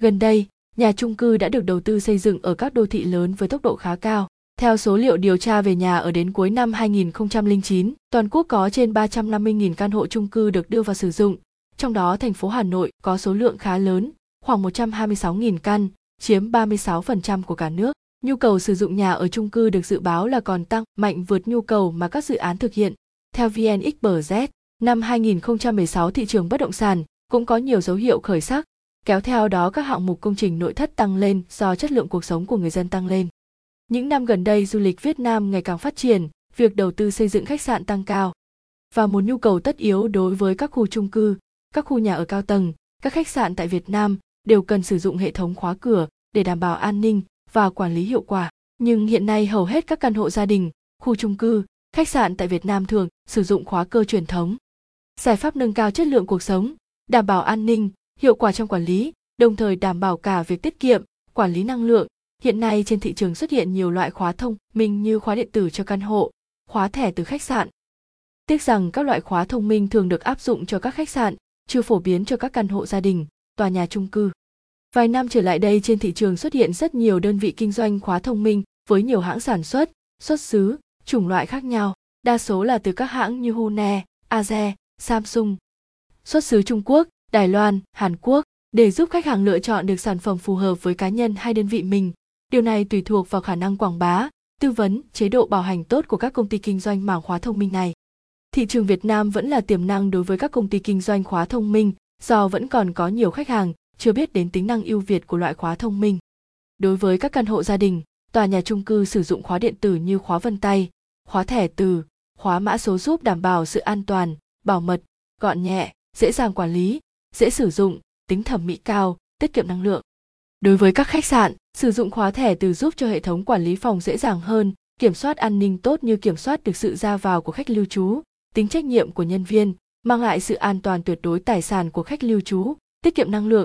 Gần đây, nhà chung cư đã được đầu tư xây dựng ở các đô thị lớn với tốc độ khá cao. Theo số liệu điều tra về nhà ở đến cuối năm 2009, toàn quốc có trên 350.000 căn hộ chung cư được đưa vào sử dụng, trong đó thành phố Hà Nội có số lượng khá lớn, khoảng 126.000 căn, chiếm 36% của cả nước. Nhu cầu sử dụng nhà ở chung cư được dự báo là còn tăng mạnh vượt nhu cầu mà các dự án thực hiện. Theo VNXBZ, năm 2016 thị trường bất động sản cũng có nhiều dấu hiệu khởi sắc, kéo theo đó các hạng mục công trình nội thất tăng lên do chất lượng cuộc sống của người dân tăng lên. Những năm gần đây du lịch Việt Nam ngày càng phát triển, việc đầu tư xây dựng khách sạn tăng cao và một nhu cầu tất yếu đối với các khu chung cư, các khu nhà ở cao tầng, các khách sạn tại Việt Nam đều cần sử dụng hệ thống khóa cửa để đảm bảo an ninh và quản lý hiệu quả. Nhưng hiện nay hầu hết các căn hộ gia đình, khu chung cư, khách sạn tại Việt Nam thường sử dụng khóa cơ truyền thống. Giải pháp nâng cao chất lượng cuộc sống, đảm bảo an ninh, hiệu quả trong quản lý, đồng thời đảm bảo cả việc tiết kiệm, quản lý năng lượng. Hiện nay trên thị trường xuất hiện nhiều loại khóa thông minh như khóa điện tử cho căn hộ, khóa thẻ từ khách sạn. Tiếc rằng các loại khóa thông minh thường được áp dụng cho các khách sạn, chưa phổ biến cho các căn hộ gia đình, tòa nhà chung cư. Vài năm trở lại đây trên thị trường xuất hiện rất nhiều đơn vị kinh doanh khóa thông minh với nhiều hãng sản xuất, xuất xứ, chủng loại khác nhau, đa số là từ các hãng như Hune, Aze, Samsung. Xuất xứ Trung Quốc, Đài Loan, Hàn Quốc để giúp khách hàng lựa chọn được sản phẩm phù hợp với cá nhân hay đơn vị mình. Điều này tùy thuộc vào khả năng quảng bá, tư vấn, chế độ bảo hành tốt của các công ty kinh doanh mảng khóa thông minh này. Thị trường Việt Nam vẫn là tiềm năng đối với các công ty kinh doanh khóa thông minh do vẫn còn có nhiều khách hàng chưa biết đến tính năng ưu việt của loại khóa thông minh. Đối với các căn hộ gia đình, tòa nhà chung cư sử dụng khóa điện tử như khóa vân tay, khóa thẻ từ, khóa mã số giúp đảm bảo sự an toàn, bảo mật, gọn nhẹ, dễ dàng quản lý, dễ sử dụng, tính thẩm mỹ cao, tiết kiệm năng lượng. Đối với các khách sạn, sử dụng khóa thẻ từ giúp cho hệ thống quản lý phòng dễ dàng hơn, kiểm soát an ninh tốt như kiểm soát được sự ra vào của khách lưu trú, tính trách nhiệm của nhân viên, mang lại sự an toàn tuyệt đối tài sản của khách lưu trú, tiết kiệm năng lượng,